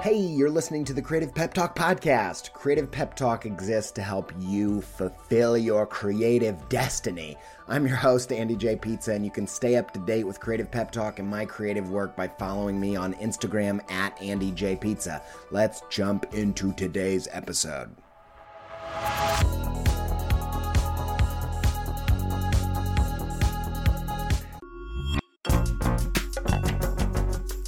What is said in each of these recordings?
Hey, you're listening to the Creative Pep Talk podcast. Creative Pep Talk exists to help you fulfill your creative destiny. I'm your host, Andy J. Pizza, and you can stay up to date with Creative Pep Talk and my creative work by following me on Instagram at Andy J. Pizza. Let's jump into today's episode.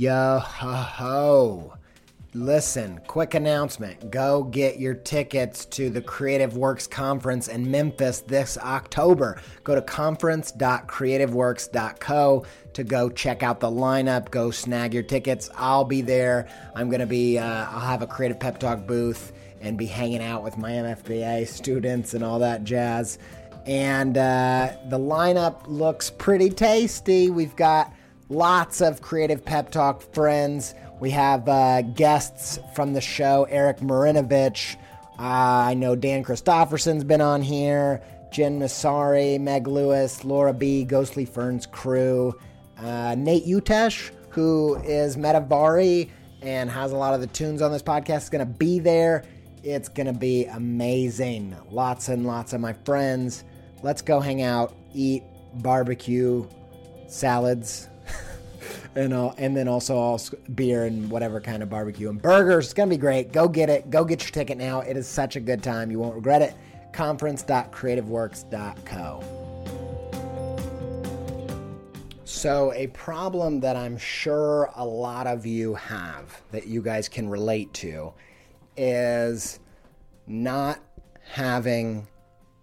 Yo ho ho. Listen, quick announcement. Go get your tickets to the Creative Works Conference in Memphis this October. Go to conference.creativeworks.co to go check out the lineup. Go snag your tickets. I'll be there. I'm going to be, uh, I'll have a Creative Pep Talk booth and be hanging out with my MFBA students and all that jazz. And uh, the lineup looks pretty tasty. We've got lots of Creative Pep Talk friends. We have uh, guests from the show Erik Marinovich. Uh, I know Dan Christofferson's been on here. Jen Mussari, Meg Lewis, Laura B, Ghostly Ferns crew, uh, Nate Utesch, who is Metavari and has a lot of the tunes on this podcast, is going to be there. It's going to be amazing. Lots and lots of my friends. Let's go hang out, eat, barbecue, salads, and uh, and then also all beer and whatever kind of barbecue and burgers. It's gonna be great. Go get it. Go get your ticket now. It is such a good time. You won't regret it. Conference.creativeworks.co. So, a problem that I'm sure a lot of you have that you guys can relate to is not having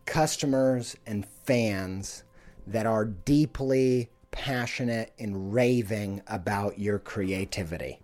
customers and fans that are deeply passionate and raving about your creativity.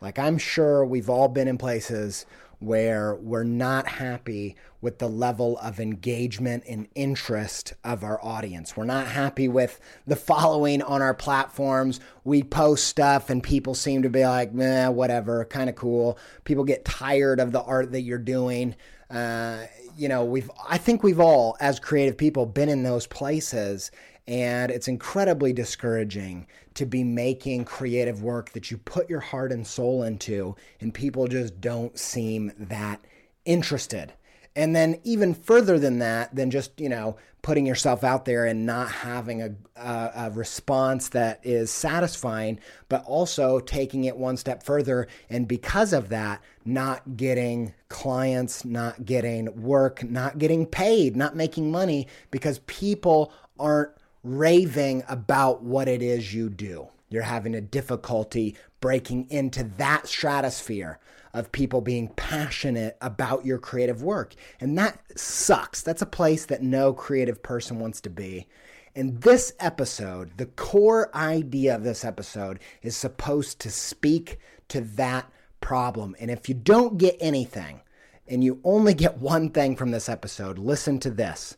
Like, I'm sure we've all been in places where we're not happy with the level of engagement and interest of our audience. We're not happy with the following on our platforms. We post stuff and people seem to be like, meh, whatever, kind of cool. People get tired of the art that you're doing. Uh, you know, we've, I think we've all, as creative people, been in those places and it's incredibly discouraging to be making creative work that you put your heart and soul into, and people just don't seem that interested. And then even further than that, than just, you know, putting yourself out there and not having a, a, a, response that is satisfying, but also taking it one step further. And because of that, not getting clients, not getting work, not getting paid, not making money because people aren't raving about what it is you do. You're having a difficulty breaking into that stratosphere of people being passionate about your creative work. And that sucks. That's a place that no creative person wants to be. In this episode, the core idea of this episode is supposed to speak to that problem. And if you don't get anything and you only get one thing from this episode, listen to this.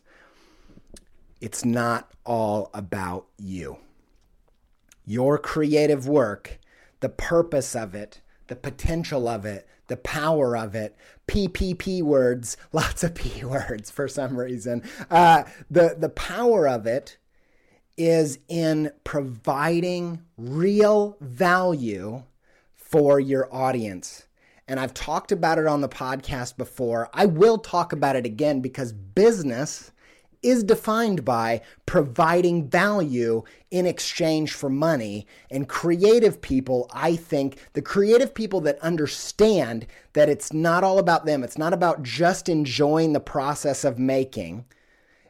It's not all about you. Your creative work, the purpose of it, the potential of it, the power of it. PPP words, lots of P words for some reason. Uh, the, the power of it is in providing real value for your audience. And I've talked about it on the podcast before. I will talk about it again because business is defined by providing value in exchange for money. And creative people, I think, the creative people that understand that it's not all about them, it's not about just enjoying the process of making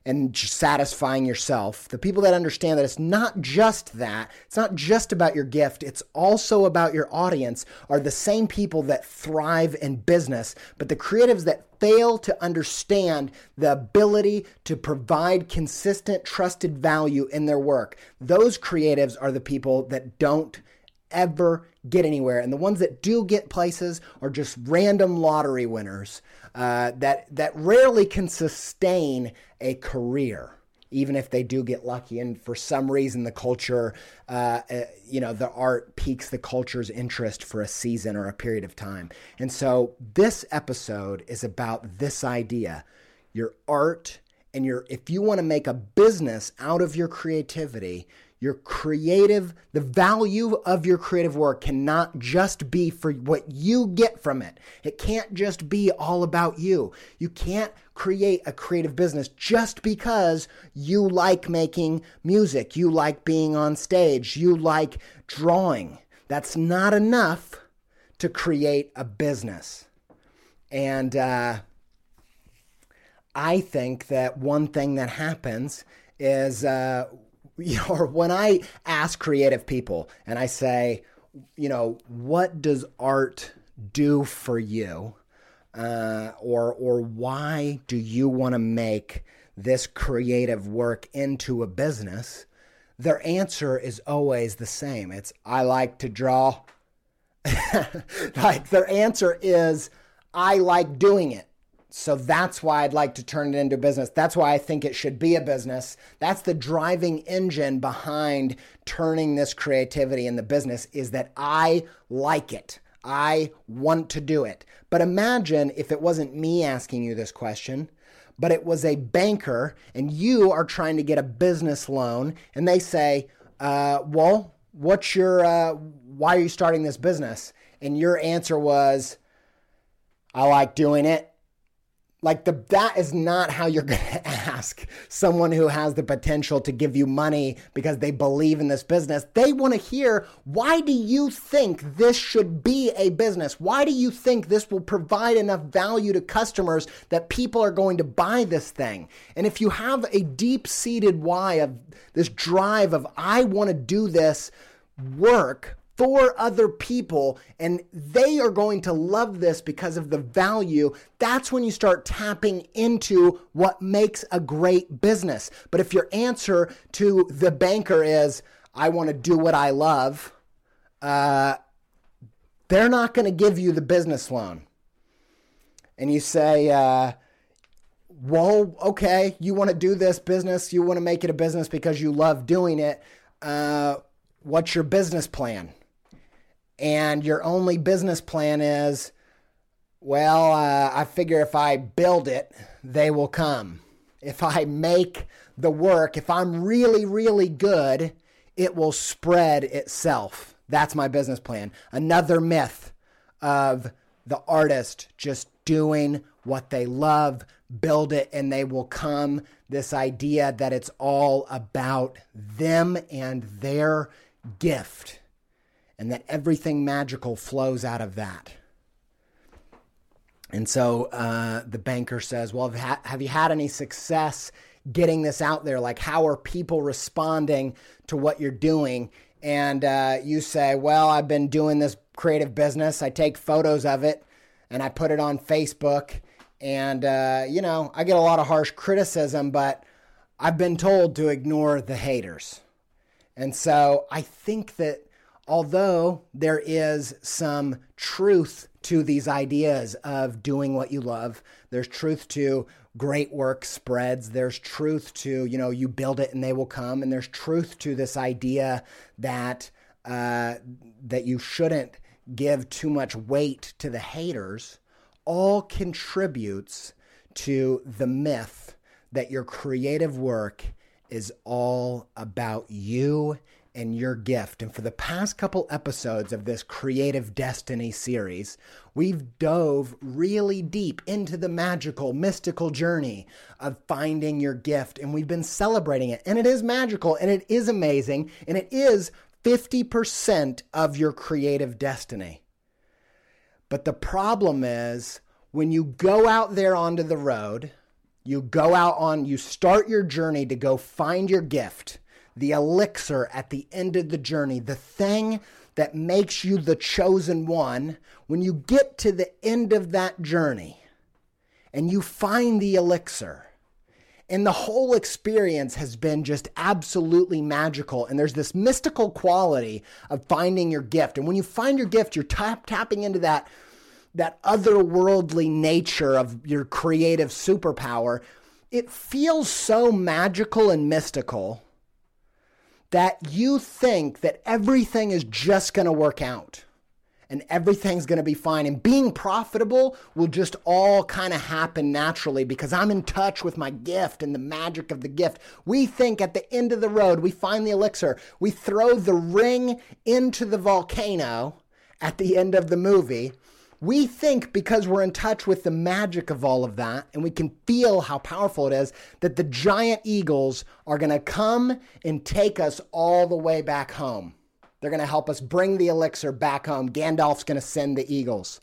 and satisfying yourself. The people that understand that it's not just that, it's not just about your gift, it's also about your audience, are the same people that thrive in business. But the creatives that fail to understand the ability to provide consistent, trusted value in their work, those creatives are the people that don't ever get anywhere. And the ones that do get places are just random lottery winners uh, that that rarely can sustain a career even if they do get lucky. And for some reason, the culture, uh, uh, you know, the art piques the culture's interest for a season or a period of time. And so this episode is about this idea your art and your, if you want to make a business out of your creativity, your creative, the value of your creative work cannot just be for what you get from it. It can't just be all about you. You can't create a creative business just because you like making music, you like being on stage, you like drawing. That's not enough to create a business. And uh, I think that one thing that happens is uh, or when I ask creative people and I say, you know, what does art do for you? Uh, or or why do you want to make this creative work into a business? Their answer is always the same. It's I like to draw. like their answer is I like doing it. So that's why I'd like to turn it into business. That's why I think it should be a business. That's the driving engine behind turning this creativity in the business is that I like it. I want to do it. But imagine if it wasn't me asking you this question, but it was a banker and you are trying to get a business loan and they say, uh, well, what's your, uh, why are you starting this business? And your answer was, I like doing it like the that is not how you're going to ask someone who has the potential to give you money because they believe in this business. They want to hear why do you think this should be a business? Why do you think this will provide enough value to customers that people are going to buy this thing? And if you have a deep-seated why of this drive of I want to do this work for other people and they are going to love this because of the value, that's when you start tapping into what makes a great business. But if your answer to the banker is, I want to do what I love, uh, they're not going to give you the business loan. And you say, uh, well, okay, you want to do this business, you want to make it a business because you love doing it. Uh, what's your business plan? And your only business plan is, well, uh, I figure if I build it, they will come. If I make the work, if I'm really, really good, it will spread itself. That's my business plan. Another myth of the artist just doing what they love, build it, and they will come. This idea that it's all about them and their gift, and that everything magical flows out of that. And so uh, the banker says, Well, have you had any success getting this out there? Like, how are people responding to what you're doing? And uh, you say, Well, I've been doing this creative business. I take photos of it and I put it on Facebook. And, uh, you know, I get a lot of harsh criticism, but I've been told to ignore the haters. And so I think that although there is some truth to these ideas of doing what you love. There's truth to great work spreads. There's truth to, you know, you build it and they will come. And there's truth to this idea that, uh, that you shouldn't give too much weight to the haters. All contributes to the myth that your creative work is all about you and your gift. And for the past couple episodes of this Creative Destiny series, we've dove really deep into the magical, mystical journey of finding your gift. And we've been celebrating it. And it is magical and it is amazing. And it is 50% of your creative destiny. But the problem is when you go out there onto the road, you go out on, you start your journey to go find your gift the elixir at the end of the journey, the thing that makes you the chosen one, when you get to the end of that journey and you find the elixir, and the whole experience has been just absolutely magical. And there's this mystical quality of finding your gift. And when you find your gift, you're tap, tapping into that, that otherworldly nature of your creative superpower. It feels so magical and mystical that you think that everything is just going to work out and everything's going to be fine. And being profitable will just all kind of happen naturally because I'm in touch with my gift and the magic of the gift. We think at the end of the road, we find the elixir, we throw the ring into the volcano at the end of the movie, we think because we're in touch with the magic of all of that and we can feel how powerful it is that the giant eagles are going to come and take us all the way back home. They're going to help us bring the elixir back home. Gandalf's going to send the eagles.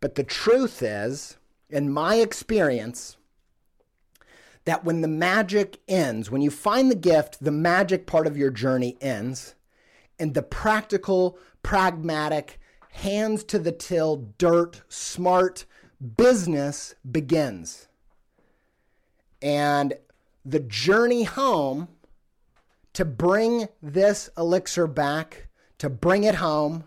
But the truth is, in my experience, that when the magic ends, when you find the gift, the magic part of your journey ends, and the practical, pragmatic, hands to the till, dirt, smart business begins. And the journey home to bring this elixir back, to bring it home,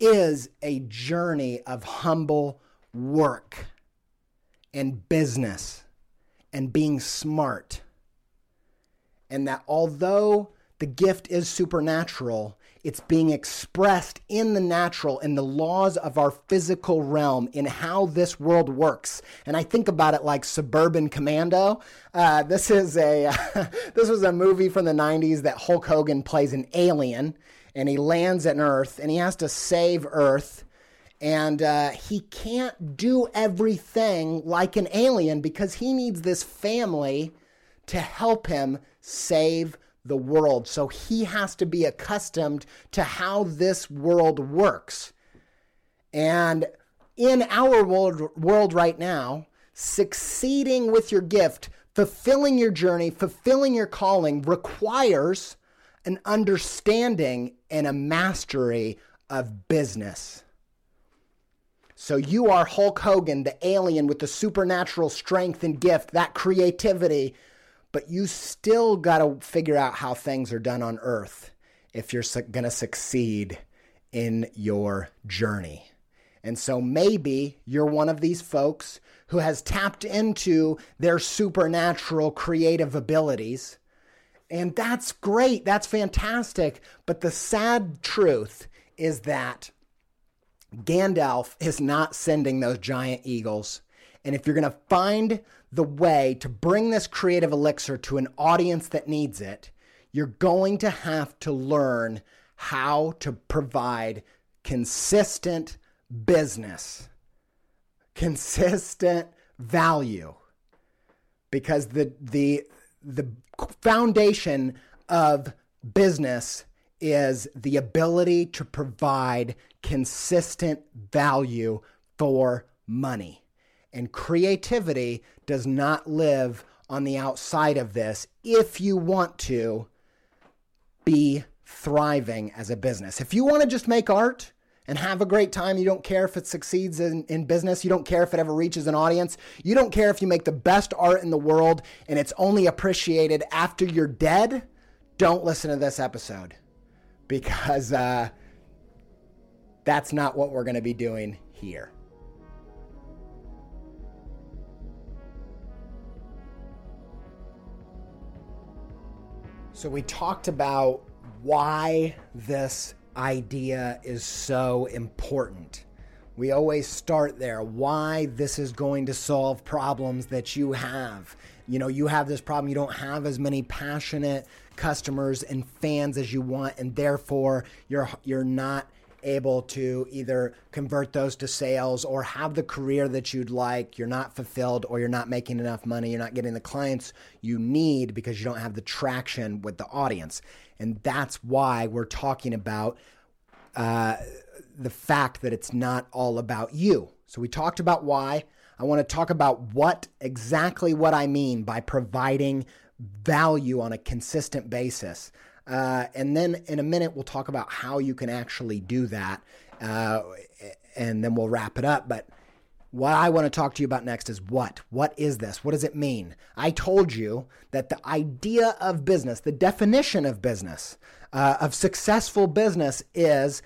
is a journey of humble work and business and being smart. And that although the gift is supernatural, it's being expressed in the natural, in the laws of our physical realm, in how this world works. And I think about it like Suburban Commando. Uh, this is a this was a movie from the '90s that Hulk Hogan plays an alien, and he lands on Earth, and he has to save Earth. And uh, he can't do everything like an alien because he needs this family to help him save the world. So he has to be accustomed to how this world works. And in our world, world right now, succeeding with your gift, fulfilling your journey, fulfilling your calling requires an understanding and a mastery of business. So you are Hulk Hogan, the alien with the supernatural strength and gift, that creativity but you still got to figure out how things are done on earth if you're su- going to succeed in your journey. And so maybe you're one of these folks who has tapped into their supernatural creative abilities. And that's great. That's fantastic. But the sad truth is that Gandalf is not sending those giant eagles and if you're going to find the way to bring this creative elixir to an audience that needs it, you're going to have to learn how to provide consistent business. consistent value because the the the foundation of business is the ability to provide consistent value for money. And creativity does not live on the outside of this if you want to be thriving as a business. If you want to just make art and have a great time, you don't care if it succeeds in, in business, you don't care if it ever reaches an audience, you don't care if you make the best art in the world and it's only appreciated after you're dead, don't listen to this episode because uh, that's not what we're going to be doing here. So, we talked about why this idea is so important. We always start there. Why this is going to solve problems that you have. You know, you have this problem, you don't have as many passionate customers and fans as you want, and therefore you're you're not able to either convert those to sales or have the career that you'd like, you're not fulfilled or you're not making enough money, you're not getting the clients you need because you don't have the traction with the audience. And that's why we're talking about uh, the fact that it's not all about you. So we talked about why. I want to talk about what exactly what I mean by providing value on a consistent basis. Uh, and then in a minute, we'll talk about how you can actually do that. Uh, and then we'll wrap it up. But what I want to talk to you about next is what? What is this? What does it mean? I told you that the idea of business, the definition of business, uh, of successful business is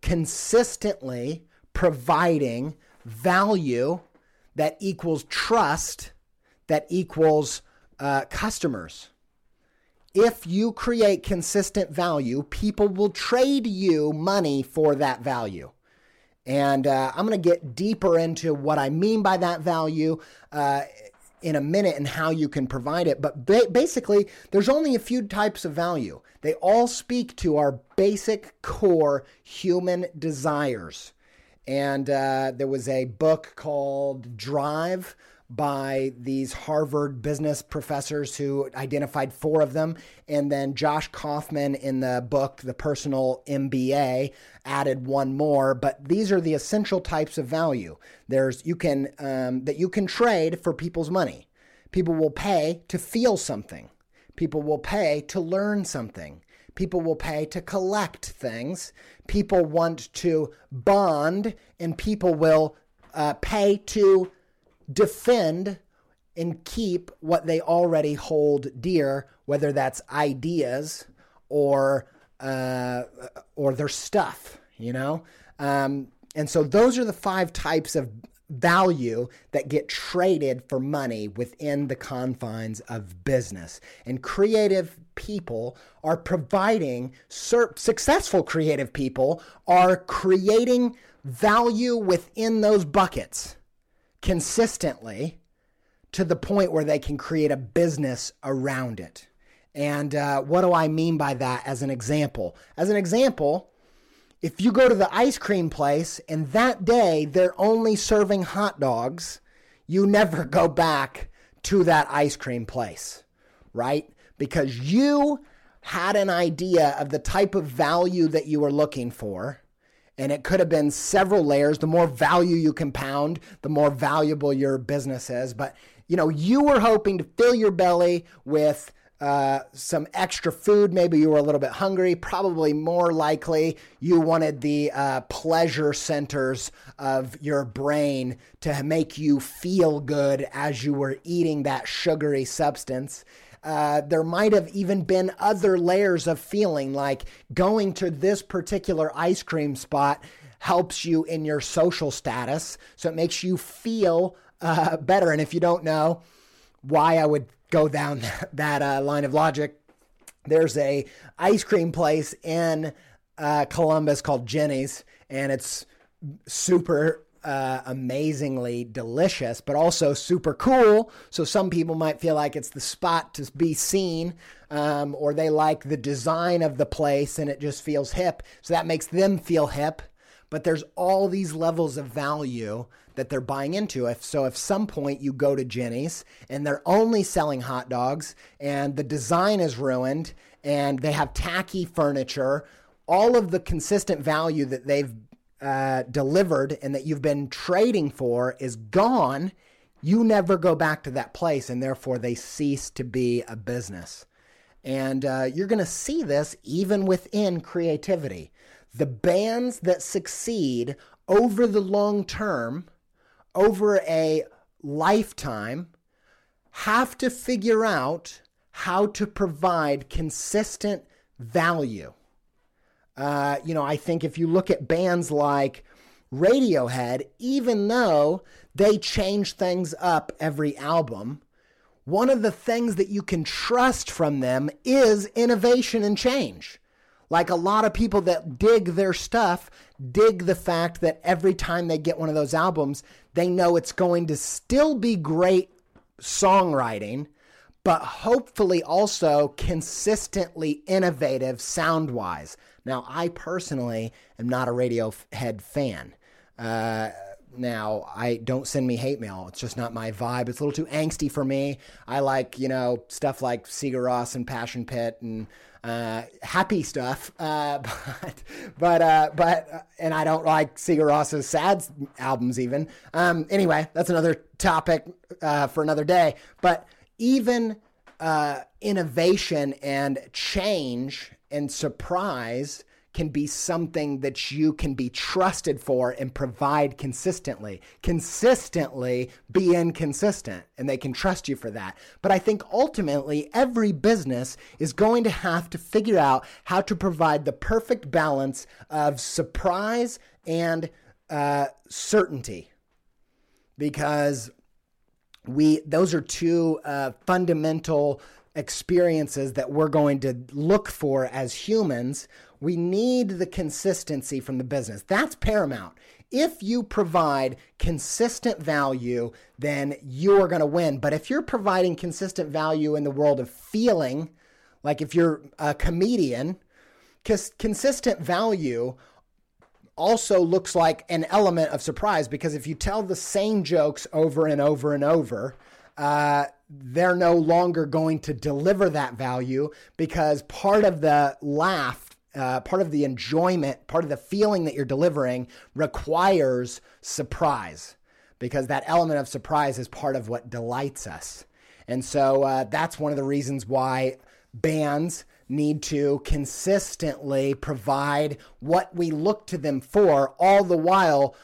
consistently providing value that equals trust, that equals uh, customers if you create consistent value, people will trade you money for that value. And uh, I'm going to get deeper into what I mean by that value uh, in a minute and how you can provide it. But ba- basically, there's only a few types of value. They all speak to our basic core human desires. And uh, there was a book called Drive by these Harvard business professors who identified four of them. And then Josh Kaufman in the book, The Personal MBA, added one more. But these are the essential types of value. There's you can um, that you can trade for people's money. People will pay to feel something. People will pay to learn something. People will pay to collect things. People want to bond, and people will uh, pay to defend and keep what they already hold dear, whether that's ideas or uh, or their stuff, you know. Um, and so those are the five types of value that get traded for money within the confines of business. And creative people are providing, successful creative people are creating value within those buckets consistently to the point where they can create a business around it. And uh, what do I mean by that as an example? As an example, if you go to the ice cream place and that day they're only serving hot dogs, you never go back to that ice cream place, right? Because you had an idea of the type of value that you were looking for and it could have been several layers. The more value you compound, the more valuable your business is. But you know, you were hoping to fill your belly with uh, some extra food. Maybe you were a little bit hungry. Probably more likely, you wanted the uh, pleasure centers of your brain to make you feel good as you were eating that sugary substance. Uh, there might have even been other layers of feeling, like going to this particular ice cream spot helps you in your social status. So it makes you feel uh, better. And if you don't know why I would go down that, that uh, line of logic, there's a ice cream place in uh, Columbus called Jeni's, and it's super uh, amazingly delicious, but also super cool. So some people might feel like it's the spot to be seen, um, or they like the design of the place and it just feels hip. So that makes them feel hip. But there's all these levels of value that they're buying into. If so, if some point you go to Jeni's and they're only selling hot dogs and the design is ruined and they have tacky furniture, all of the consistent value that they've uh, delivered and that you've been trading for is gone. You never go back to that place, and therefore they cease to be a business. And uh, you're going to see this even within creativity. The bands that succeed over the long term, over a lifetime, have to figure out how to provide consistent value. Uh, you know, I think if you look at bands like Radiohead, even though they change things up every album, one of the things that you can trust from them is innovation and change. Like a lot of people that dig their stuff, dig the fact that every time they get one of those albums, they know it's going to still be great songwriting, but hopefully also consistently innovative sound wise. Now, I personally am not a Radiohead fan. Uh, now, I don't send me hate mail. It's just not my vibe. It's a little too angsty for me. I like, you know, stuff like Sigur Rós and Passion Pit and uh, happy stuff. Uh, but, but, uh, but, uh, and I don't like Sigur Rós's sad albums even. Um, anyway, that's another topic uh, for another day. But even uh, innovation and change and surprise can be something that you can be trusted for and provide consistently. Consistently be inconsistent, and they can trust you for that. But I think ultimately, every business is going to have to figure out how to provide the perfect balance of surprise and uh, certainty. Because we those are two uh, fundamental experiences that we're going to look for as humans we need the consistency from the business. That's paramount. If you provide consistent value then you're going to win. But if you're providing consistent value in the world of feeling like if you're a comedian consistent value also looks like an element of surprise because if you tell the same jokes over and over and over, uh, they're no longer going to deliver that value because part of the laugh, uh, part of the enjoyment, part of the feeling that you're delivering requires surprise because that element of surprise is part of what delights us. And so uh, that's one of the reasons why bands need to consistently provide what we look to them for, all the while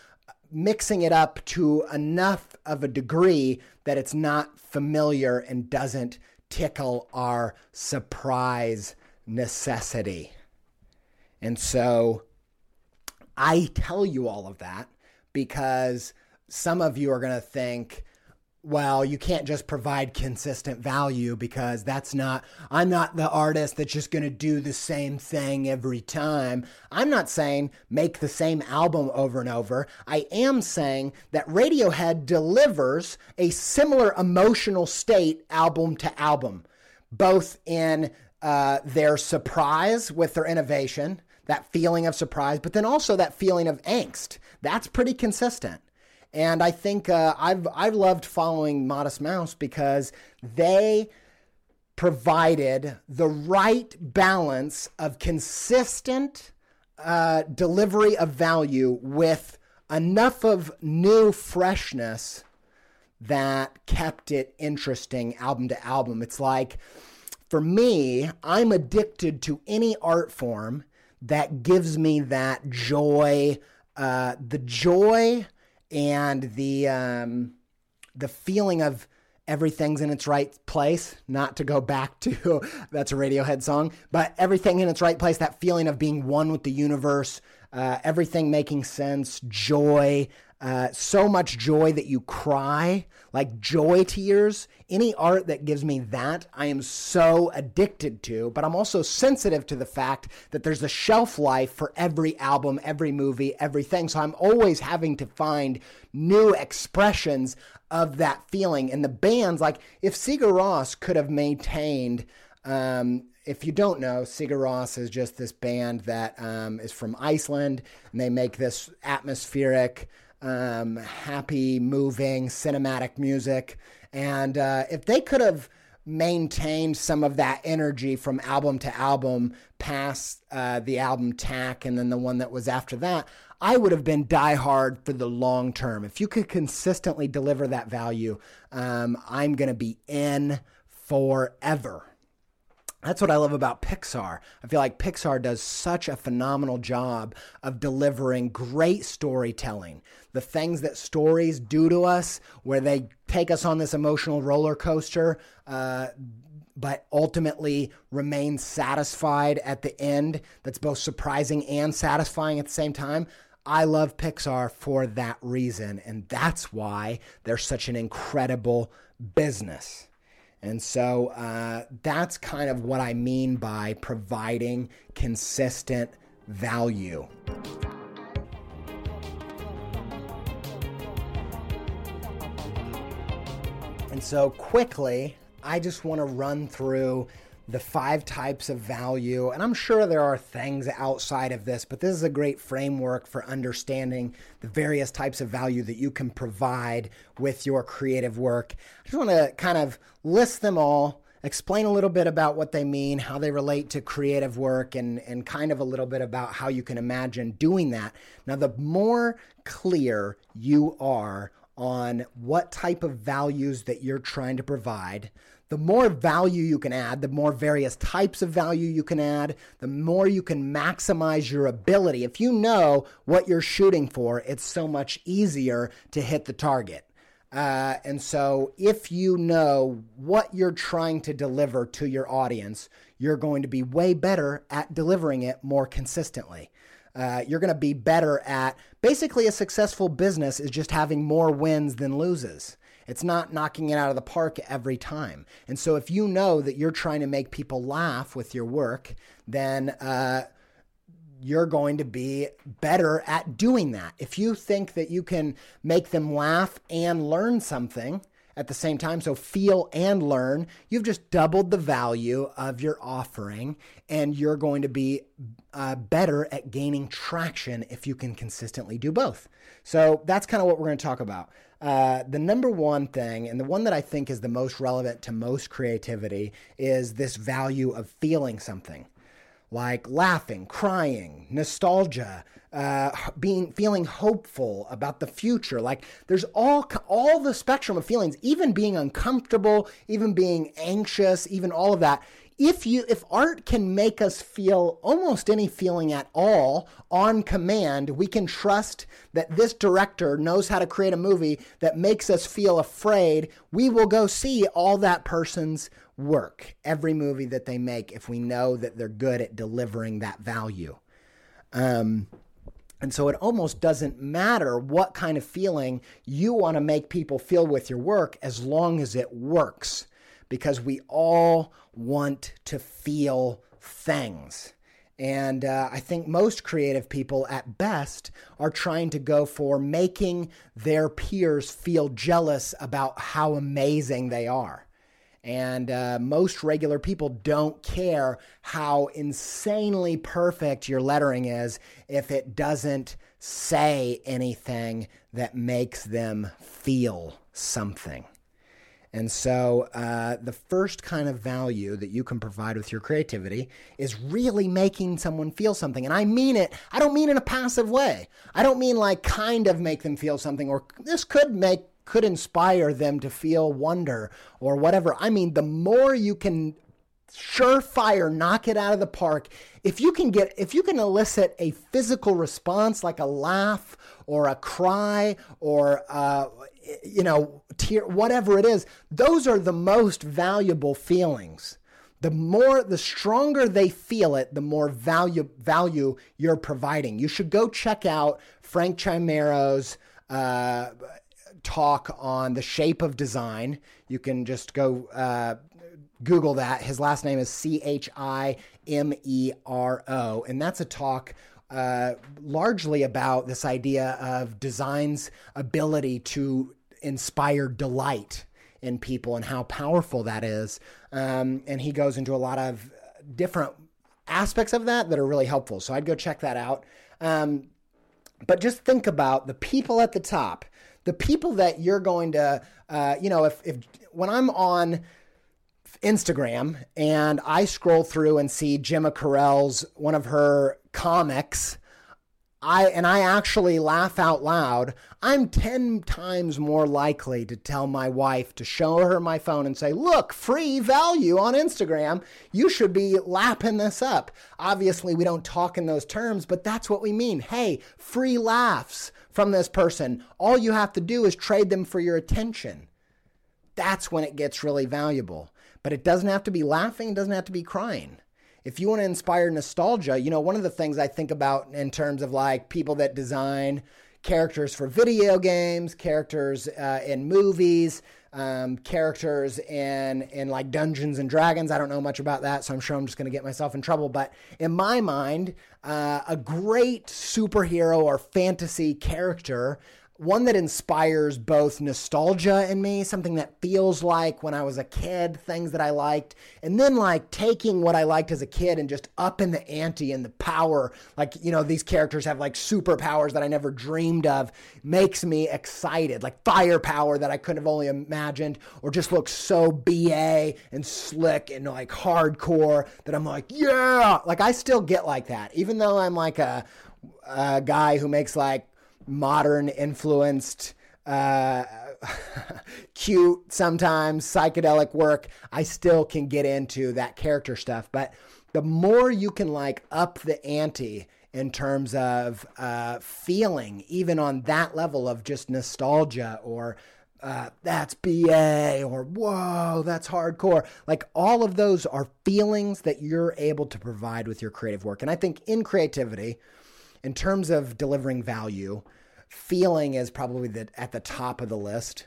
mixing it up to enough of a degree that it's not familiar and doesn't tickle our surprise necessity. And so I tell you all of that because some of you are going to think, well, you can't just provide consistent value because that's not, I'm not the artist that's just going to do the same thing every time. I'm not saying make the same album over and over. I am saying that Radiohead delivers a similar emotional state album to album, both in uh, their surprise with their innovation, that feeling of surprise, but then also that feeling of angst. That's pretty consistent. And I think uh, I've I've loved following Modest Mouse because they provided the right balance of consistent uh, delivery of value with enough of new freshness that kept it interesting album to album. It's like, for me, I'm addicted to any art form that gives me that joy, uh, the joy and the um, the feeling of everything's in its right place. Not to go back to that's a Radiohead song, but everything in its right place. That feeling of being one with the universe, uh, everything making sense, joy, uh, so much joy that you cry, like joy tears. Any art that gives me that, I am so addicted to. But I'm also sensitive to the fact that there's a shelf life for every album, every movie, everything. So I'm always having to find new expressions of that feeling. And the bands, like if Sigur Rós could have maintained. Um, if you don't know, Sigur Rós is just this band that um, is from Iceland, and they make this atmospheric um, happy, moving, cinematic music. And uh, if they could have maintained some of that energy from album to album past uh, the album Takk and then the one that was after that, I would have been diehard for the long term. If you could consistently deliver that value, um, I'm going to be in forever. That's what I love about Pixar. I feel like Pixar does such a phenomenal job of delivering great storytelling. The things that stories do to us, where they take us on this emotional roller coaster, uh, but ultimately remain satisfied at the end, that's both surprising and satisfying at the same time. I love Pixar for that reason, and that's why they're such an incredible business. And so uh, that's kind of what I mean by providing consistent value. And so, quickly, I just want to run through the five types of value. And I'm sure there are things outside of this, but this is a great framework for understanding the various types of value that you can provide with your creative work. I just want to kind of list them all, explain a little bit about what they mean, how they relate to creative work, and, and kind of a little bit about how you can imagine doing that. Now, the more clear you are on what type of values that you're trying to provide. The more value you can add, the more various types of value you can add, the more you can maximize your ability. If you know what you're shooting for, it's so much easier to hit the target. Uh, and so, if you know what you're trying to deliver to your audience, you're going to be way better at delivering it more consistently. Uh, you're going to be better at basically a successful business is just having more wins than loses. It's not knocking it out of the park every time. And so if you know that you're trying to make people laugh with your work, then uh, you're going to be better at doing that. If you think that you can make them laugh and learn something, at the same time. So feel and learn. You've just doubled the value of your offering, and you're going to be uh, better at gaining traction if you can consistently do both. So that's kind of what we're going to talk about. Uh, the number one thing, and the one that I think is the most relevant to most creativity, is this value of feeling something like laughing, crying, nostalgia, uh, being feeling hopeful about the future. Like there's all all the spectrum of feelings, even being uncomfortable, even being anxious, even all of that if you if art can make us feel almost any feeling at all on command we can trust that this director knows how to create a movie that makes us feel afraid. We will go see all that person's work every movie that they make if we know that they're good at delivering that value. Um, and so it almost doesn't matter what kind of feeling you want to make people feel with your work as long as it works because we all want to feel things. And uh, I think most creative people, at best, are trying to go for making their peers feel jealous about how amazing they are. And uh, most regular people don't care how insanely perfect your lettering is if it doesn't say anything that makes them feel something. And so, uh, the first kind of value that you can provide with your creativity is really making someone feel something. And I mean it, I don't mean in a passive way. I don't mean like kind of make them feel something, or this could make, could inspire them to feel wonder or whatever. I mean, the more you can surefire knock it out of the park if you can get if you can elicit a physical response like a laugh or a cry or uh, you know tear whatever it is those are the most valuable feelings the more the stronger they feel it the more value value you're providing you should go check out frank chimero's uh, talk on the shape of design. You can just go uh, Google that. His last name is C H I M E R O, and that's a talk uh, largely about this idea of design's ability to inspire delight in people and how powerful that is. Um, and he goes into a lot of different aspects of that that are really helpful. So I'd go check that out. Um, But just think about the people at the top, the people that you're going to, uh, you know, if, if when I'm on Instagram and I scroll through and see Gemma Correll's one of her comics I and I actually laugh out loud, I'm 10 times more likely to tell my wife to show her my phone and say, "Look, free value on Instagram. You should be lapping this up." Obviously, we don't talk in those terms, but that's what we mean. Hey, free laughs from this person. All you have to do is trade them for your attention. That's when it gets really valuable. But it doesn't have to be laughing, it doesn't have to be crying if you want to inspire nostalgia, you know, one of the things I think about in terms of like people that design characters for video games, characters uh, in movies, um, characters in in like Dungeons and Dragons. I don't know much about that, so I'm sure I'm just going to get myself in trouble. But in my mind, uh, a great superhero or fantasy character one that inspires both nostalgia in me, something that feels like when I was a kid, things that I liked, and then like taking what I liked as a kid and just up in the ante and the power. Like, you know, these characters have like superpowers that I never dreamed of, makes me excited, like firepower that I couldn't have only imagined, or just looks so BA and slick and like hardcore that I'm like, yeah, like I still get like that, even though I'm like a, a guy who makes like modern influenced uh, cute sometimes psychedelic work i still can get into that character stuff but the more you can like up the ante in terms of uh, feeling even on that level of just nostalgia or uh, that's BA or whoa, that's hardcore. Like all of those are feelings that you're able to provide with your creative work. And I think in creativity, in terms of delivering value, feeling is probably the, at the top of the list.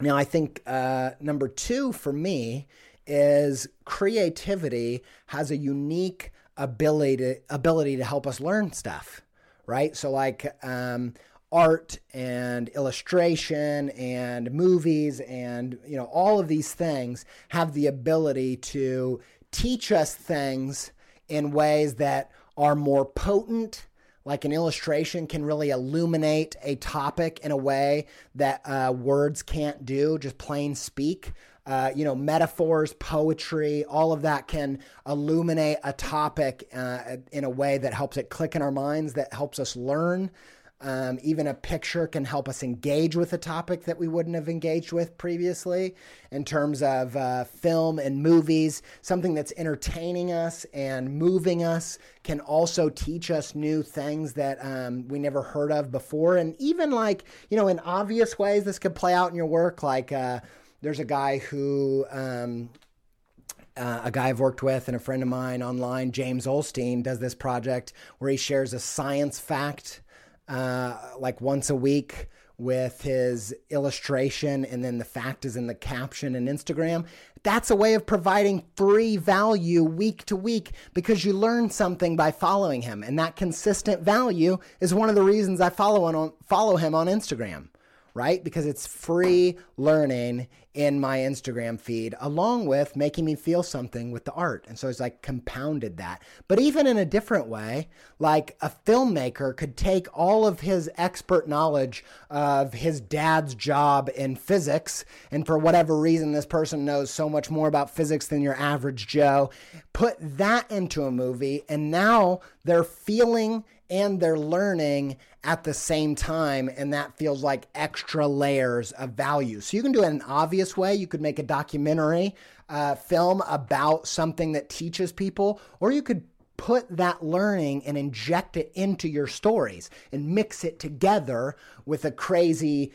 Now, I think uh, number two for me is creativity has a unique ability to, ability to help us learn stuff, right? So, like um, art and illustration and movies and you know all of these things have the ability to teach us things in ways that are more potent like an illustration can really illuminate a topic in a way that uh, words can't do, just plain speak. Uh, you know, metaphors, poetry, all of that can illuminate a topic uh, in a way that helps it click in our minds, that helps us learn. Um, even a picture can help us engage with a topic that we wouldn't have engaged with previously in terms of uh, film and movies. Something that's entertaining us and moving us can also teach us new things that um, we never heard of before. And even like, you know, in obvious ways, this could play out in your work. Like, uh, there's a guy who, um, uh, a guy I've worked with and a friend of mine online, James Olstein, does this project where he shares a science fact uh, like once a week with his illustration and then the fact is in the caption and Instagram. That's a way of providing free value week to week because you learn something by following him. And that consistent value is one of the reasons I follow, on, follow him on Instagram right? Because it's free learning in my Instagram feed, along with making me feel something with the art. And so it's like compounded that. But even in a different way, like a filmmaker could take all of his expert knowledge of his dad's job in physics, and for whatever reason, this person knows so much more about physics than your average Joe, put that into a movie, and now they're feeling and they're learning at the same time. And that feels like extra layers of value. So you can do it in an obvious way. You could make a documentary uh, film about something that teaches people, or you could put that learning and inject it into your stories and mix it together with a crazy,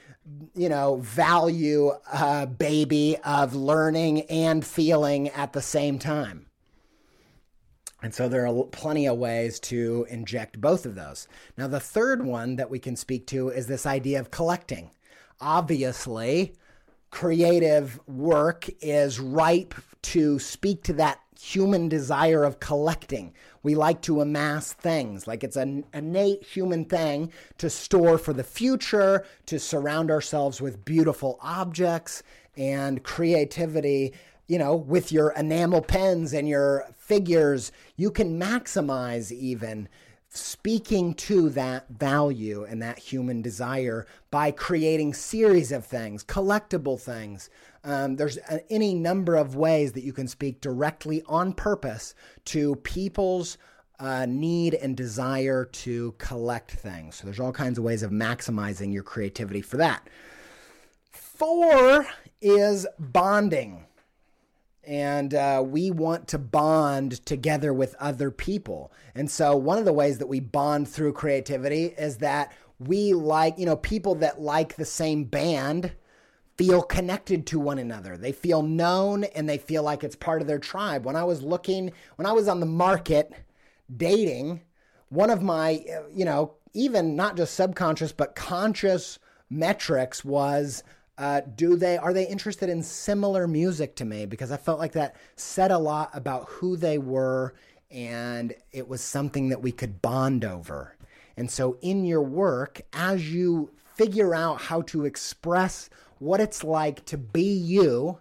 you know, value uh, baby of learning and feeling at the same time. And so there are plenty of ways to inject both of those. Now, the third one that we can speak to is this idea of collecting. Obviously, creative work is ripe to speak to that human desire of collecting. We like to amass things, like it's an innate human thing to store for the future, to surround ourselves with beautiful objects, and creativity you know, with your enamel pins and your figures, you can maximize even speaking to that value and that human desire by creating series of things, collectible things. Um, there's any number of ways that you can speak directly on purpose to people's uh, need and desire to collect things. So there's all kinds of ways of maximizing your creativity for that. Four is bonding and uh, we want to bond together with other people. And so, one of the ways that we bond through creativity is that we like, you know, people that like the same band feel connected to one another. They feel known and they feel like it's part of their tribe. When I was looking, when I was on the market dating, one of my, you know, even not just subconscious, but conscious metrics was uh, do they are they interested in similar music to me? Because I felt like that said a lot about who they were, and it was something that we could bond over. And so, in your work, as you figure out how to express what it's like to be you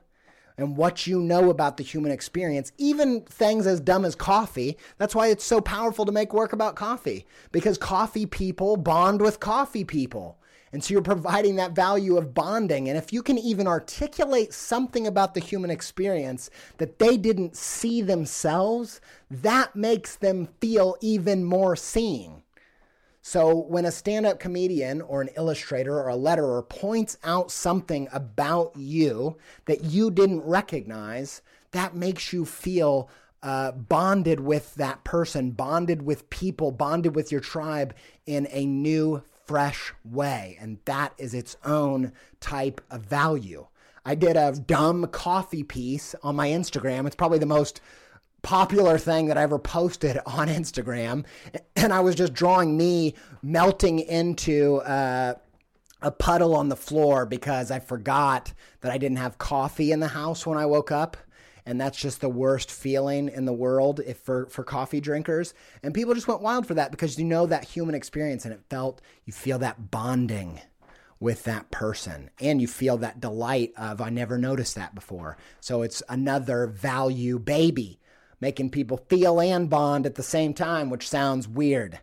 and what you know about the human experience, even things as dumb as coffee. That's why it's so powerful to make work about coffee because coffee people bond with coffee people. And so you're providing that value of bonding. And if you can even articulate something about the human experience that they didn't see themselves, that makes them feel even more seen. So when a stand up comedian or an illustrator or a letterer points out something about you that you didn't recognize, that makes you feel uh, bonded with that person, bonded with people, bonded with your tribe in a new, fresh way. And that is its own type of value. I did a dumb coffee piece on my Instagram. It's probably the most popular thing that I ever posted on Instagram. And I was just drawing me melting into uh, a puddle on the floor because I forgot that I didn't have coffee in the house when I woke up and that's just the worst feeling in the world if for for coffee drinkers and people just went wild for that because you know that human experience and it felt you feel that bonding with that person and you feel that delight of I never noticed that before so it's another value baby making people feel and bond at the same time which sounds weird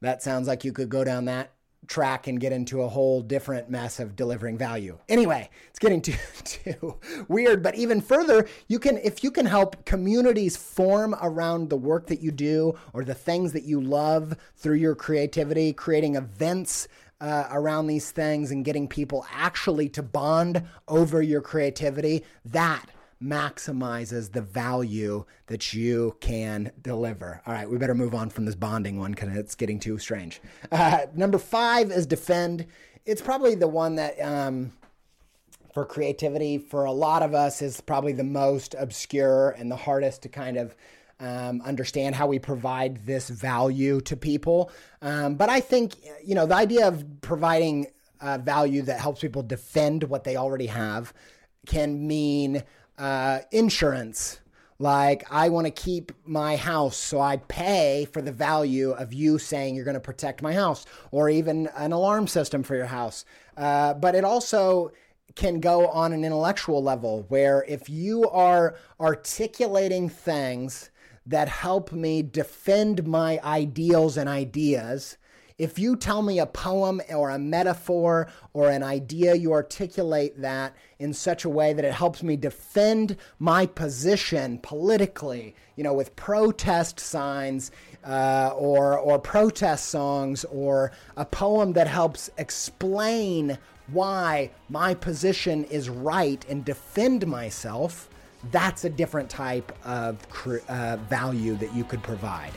that sounds like you could go down that track and get into a whole different mess of delivering value. Anyway, it's getting too too weird, but even further, you can if you can help communities form around the work that you do or the things that you love through your creativity, creating events uh, around these things and getting people actually to bond over your creativity, that maximizes the value that you can deliver. All right, we better move on from this bonding one because it's getting too strange. Uh, number five is defend. It's probably the one that. Um, for creativity, for a lot of us, is probably the most obscure and the hardest to kind of um, understand how we provide this value to people. Um, but I think, you know, the idea of providing uh, value that helps people defend what they already have can mean uh, insurance. Like, I want to keep my house, so I pay for the value of you saying you're going to protect my house, or even an alarm system for your house. Uh, but it also can go on an intellectual level where if you are articulating things that help me defend my ideals and ideas, if you tell me a poem or a metaphor or an idea, you articulate that in such a way that it helps me defend my position politically, you know, with protest signs uh, or, or protest songs or a poem that helps explain why my position is right and defend myself, that's a different type of uh, value that you could provide.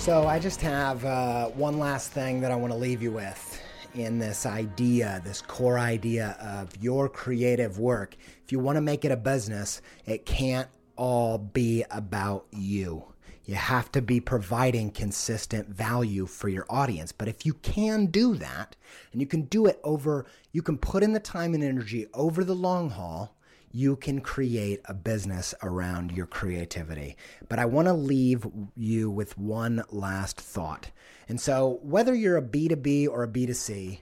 So I just have uh, one last thing that I want to leave you with in this idea, this core idea of your creative work. If you want to make it a business, it can't all be about you. You have to be providing consistent value for your audience. But if you can do that, and you can do it over, you can put in the time and energy over the long haul, you can create a business around your creativity. But I want to leave you with one last thought. And so, whether you're a B2B or a B2C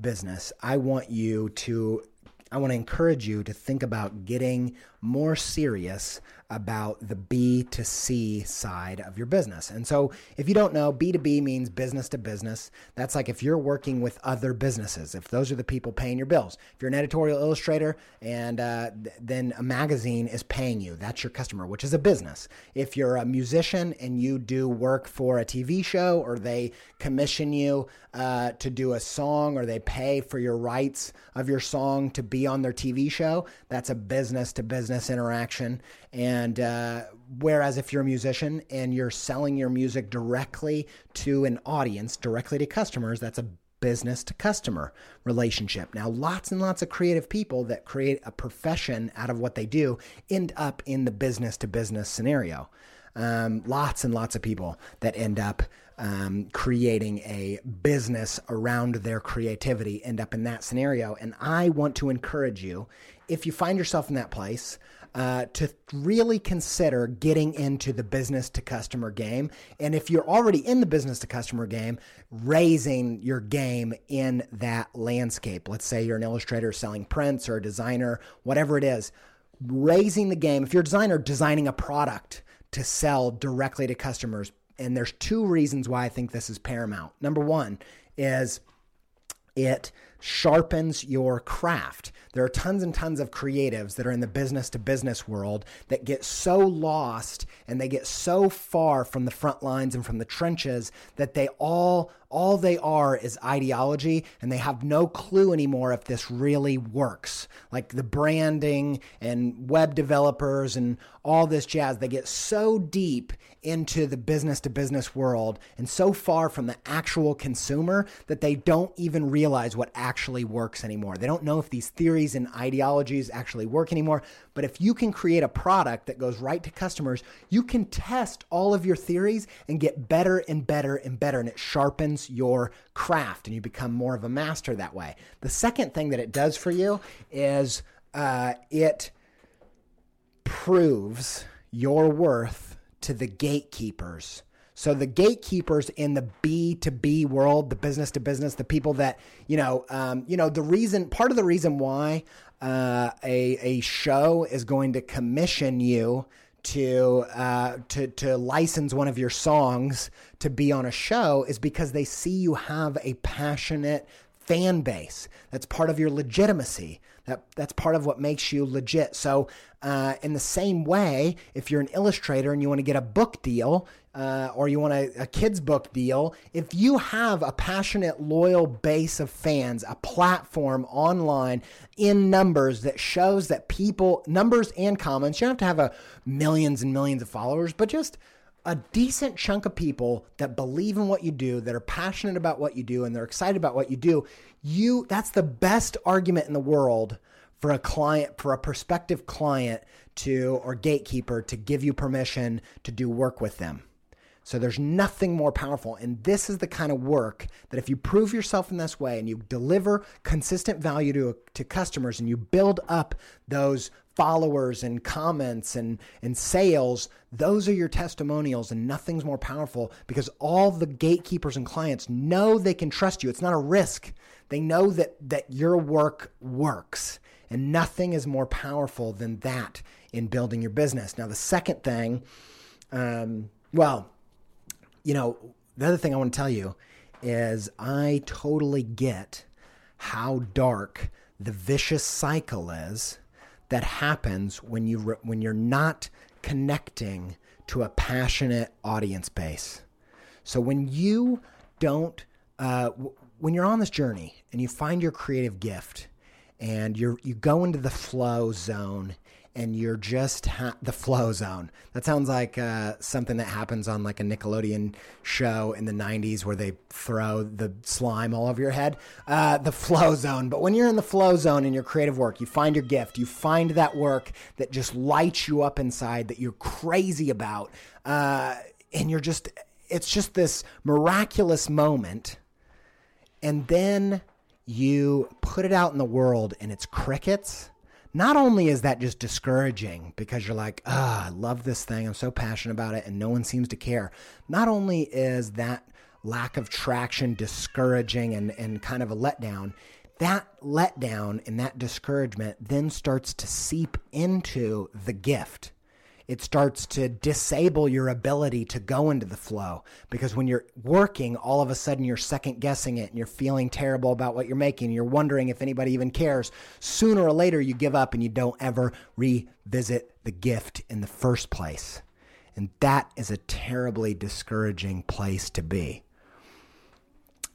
business, I want you to I want to encourage you to think about getting more serious about the B to C side of your business. And so, if you don't know, B2B means business to business. That's like if you're working with other businesses, if those are the people paying your bills. If you're an editorial illustrator and uh, th- then a magazine is paying you, that's your customer, which is a business. If you're a musician and you do work for a TV show or they commission you uh, to do a song or they pay for your rights of your song to be on their TV show, that's a business to business interaction. And uh, whereas if you're a musician and you're selling your music directly to an audience, directly to customers, that's a business to customer relationship. Now, lots and lots of creative people that create a profession out of what they do end up in the business to business scenario. Um, lots and lots of people that end up um, creating a business around their creativity end up in that scenario. And I want to encourage you, if you find yourself in that place, uh, to really consider getting into the business to customer game. And if you're already in the business to customer game, raising your game in that landscape. Let's say you're an illustrator selling prints or a designer, whatever it is, raising the game. If you're a designer, designing a product to sell directly to customers. And there's two reasons why I think this is paramount. Number one is it sharpens your craft. There are tons and tons of creatives that are in the business to business world that get so lost and they get so far from the front lines and from the trenches that they all all they are is ideology and they have no clue anymore if this really works. Like the branding and web developers and all this jazz, they get so deep into the business to business world and so far from the actual consumer that they don't even realize what actually works anymore. They don't know if these theories and ideologies actually work anymore. But if you can create a product that goes right to customers, you can test all of your theories and get better and better and better, and it sharpens your craft and you become more of a master that way. The second thing that it does for you is uh, it proves your worth to the gatekeepers. So the gatekeepers in the B to B world, the business to business, the people that you know, um, you know, the reason, part of the reason why uh, a a show is going to commission you to uh, to to license one of your songs to be on a show is because they see you have a passionate fan base. That's part of your legitimacy. That that's part of what makes you legit. So, uh, in the same way, if you're an illustrator and you want to get a book deal, uh, or you want a, a kids book deal, if you have a passionate, loyal base of fans, a platform online in numbers that shows that people, numbers and comments, you don't have to have a millions and millions of followers, but just a decent chunk of people that believe in what you do, that are passionate about what you do, and they're excited about what you do, you that's the best argument in the world for a client, for a prospective client to or gatekeeper to give you permission to do work with them. So there's nothing more powerful. And this is the kind of work that if you prove yourself in this way and you deliver consistent value to, to customers and you build up those followers and comments and, and sales, those are your testimonials and nothing's more powerful because all the gatekeepers and clients know they can trust you. It's not a risk. They know that, that your work works and nothing is more powerful than that in building your business. Now, the second thing, um, well, you know, the other thing I want to tell you is I totally get how dark the vicious cycle is that happens when you re- when you're not connecting to a passionate audience base. So when you don't uh, w- when you're on this journey and you find your creative gift and you you go into the flow zone and you're just ha- the flow zone. That sounds like uh, something that happens on like a Nickelodeon show in the 90s where they throw the slime all over your head. Uh, the flow zone. But when you're in the flow zone in your creative work, you find your gift, you find that work that just lights you up inside that you're crazy about. Uh, and you're just, it's just this miraculous moment. And then you put it out in the world and it's crickets not only is that just discouraging because you're like, ah, I love this thing, I'm so passionate about it, and no one seems to care. Not only is that lack of traction discouraging and, and kind of a letdown, that letdown and that discouragement then starts to seep into the gift. It starts to disable your ability to go into the flow because when you're working, all of a sudden you're second guessing it and you're feeling terrible about what you're making. You're wondering if anybody even cares. Sooner or later, you give up and you don't ever revisit the gift in the first place. And that is a terribly discouraging place to be.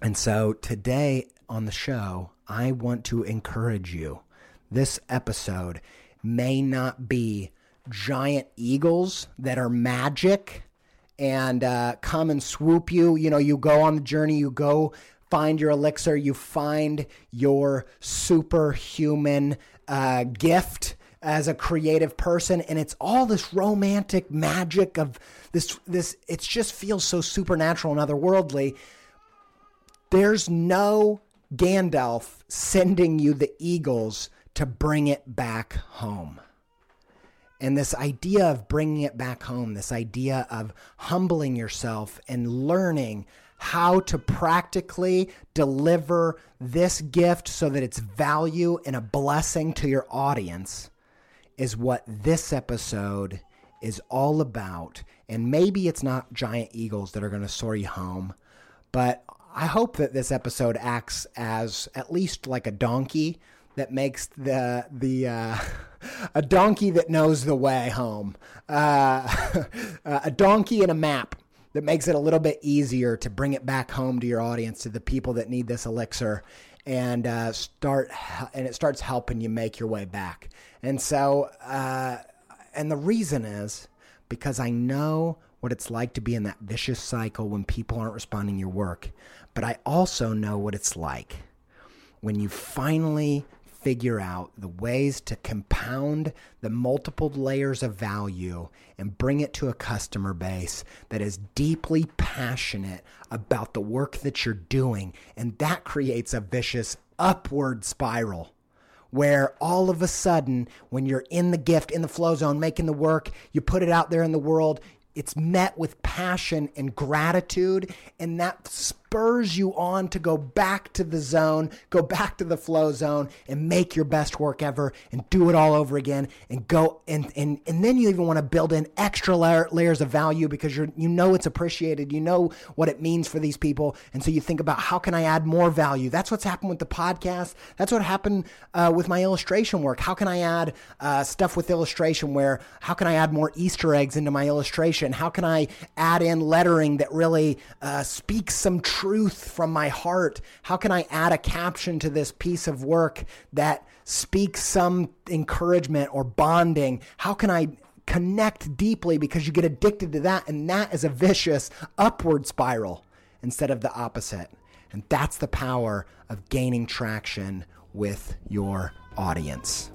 And so today on the show, I want to encourage you. This episode may not be giant eagles that are magic and uh, come and swoop you. You know, you go on the journey, you go find your elixir, you find your superhuman uh, gift as a creative person and it's all this romantic magic of this this it just feels so supernatural and otherworldly there's no Gandalf sending you the eagles to bring it back home. And this idea of bringing it back home, this idea of humbling yourself and learning how to practically deliver this gift so that it's value and a blessing to your audience is what this episode is all about. And maybe it's not giant eagles that are going to soar you home, but I hope that this episode acts as at least like a donkey that makes the the uh, a donkey that knows the way home, uh, a donkey and a map that makes it a little bit easier to bring it back home to your audience, to the people that need this elixir, and uh, start and it starts helping you make your way back. And so, uh, and the reason is because I know what it's like to be in that vicious cycle when people aren't responding to your work, but I also know what it's like when you finally figure out the ways to compound the multiple layers of value and bring it to a customer base that is deeply passionate about the work that you're doing. And that creates a vicious upward spiral where all of a sudden, when you're in the gift, in the flow zone, making the work, you put it out there in the world, it's met with passion and gratitude, and that spurs you on to go back to the zone, go back to the flow zone, and make your best work ever, and do it all over again, and go and and and then you even want to build in extra layer, layers of value because you're you know it's appreciated, you know what it means for these people, and so you think about how can I add more value. That's what's happened with the podcast. That's what happened uh, with my illustration work. How can I add uh, stuff with illustration? Where how can I add more Easter eggs into my illustration? How can I add in lettering that really uh, speaks some truth? Truth from my heart? How can I add a caption to this piece of work that speaks some encouragement or bonding? How can I connect deeply because you get addicted to that? And that is a vicious upward spiral instead of the opposite. And that's the power of gaining traction with your audience.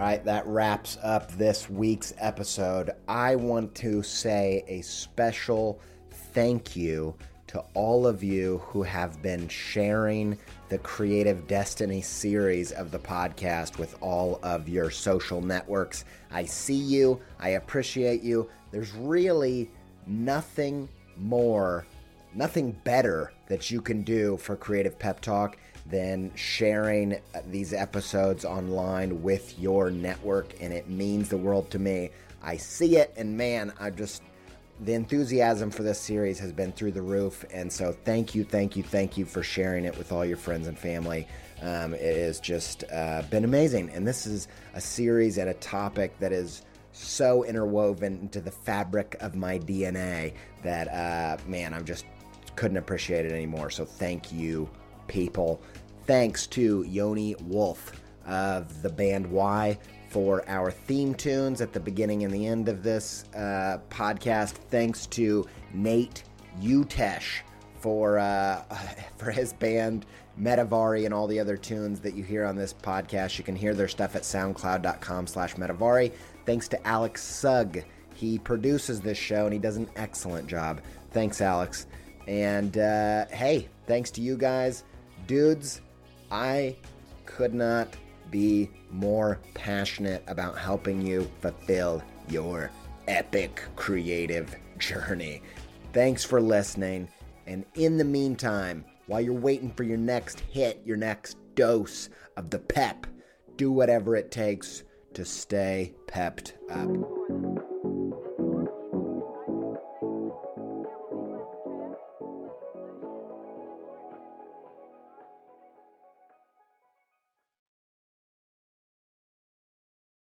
All right, that wraps up this week's episode. I want to say a special thank you to all of you who have been sharing the Creative Destiny series of the podcast with all of your social networks. I see you, I appreciate you. There's really nothing more, nothing better that you can do for Creative Pep Talk than sharing these episodes online with your network, and it means the world to me. I see it, and man, I just the enthusiasm for this series has been through the roof, and so thank you, thank you, thank you for sharing it with all your friends and family. Um, it has just uh, been amazing, and this is a series and a topic that is so interwoven into the fabric of my DNA that uh, man, I'm just couldn't appreciate it anymore. So thank you, people thanks to Yoni Wolf of the band WHY? for our theme tunes at the beginning and the end of this uh, podcast. Thanks to Nate Utesch for uh, for his band Metavari and all the other tunes that you hear on this podcast. You can hear their stuff at soundcloud.com slash Metavari. Thanks to Alex Sugg. He produces this show and he does an excellent job. Thanks, Alex. And uh, hey, thanks to you guys. Dudes, I could not be more passionate about helping you fulfill your epic creative journey. Thanks for listening. And in the meantime, while you're waiting for your next hit, your next dose of the pep. Do whatever it takes to stay pepped up.